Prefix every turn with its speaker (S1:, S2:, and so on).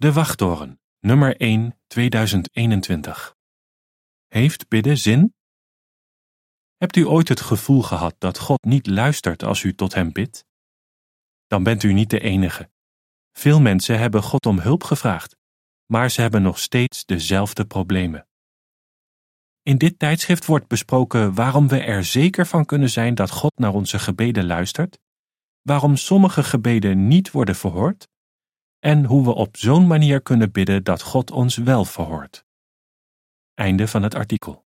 S1: De Wachttoren, nummer 1 2021. Heeft bidden zin? Hebt u ooit het gevoel gehad dat God niet luistert als u tot hem bidt? Dan bent u niet de enige. Veel mensen hebben God om hulp gevraagd, maar ze hebben nog steeds dezelfde problemen. In dit tijdschrift wordt besproken waarom we er zeker van kunnen zijn dat God naar onze gebeden luistert, waarom sommige gebeden niet worden verhoord en hoe we op zo'n manier kunnen bidden dat God ons wel verhoort. Einde van het artikel.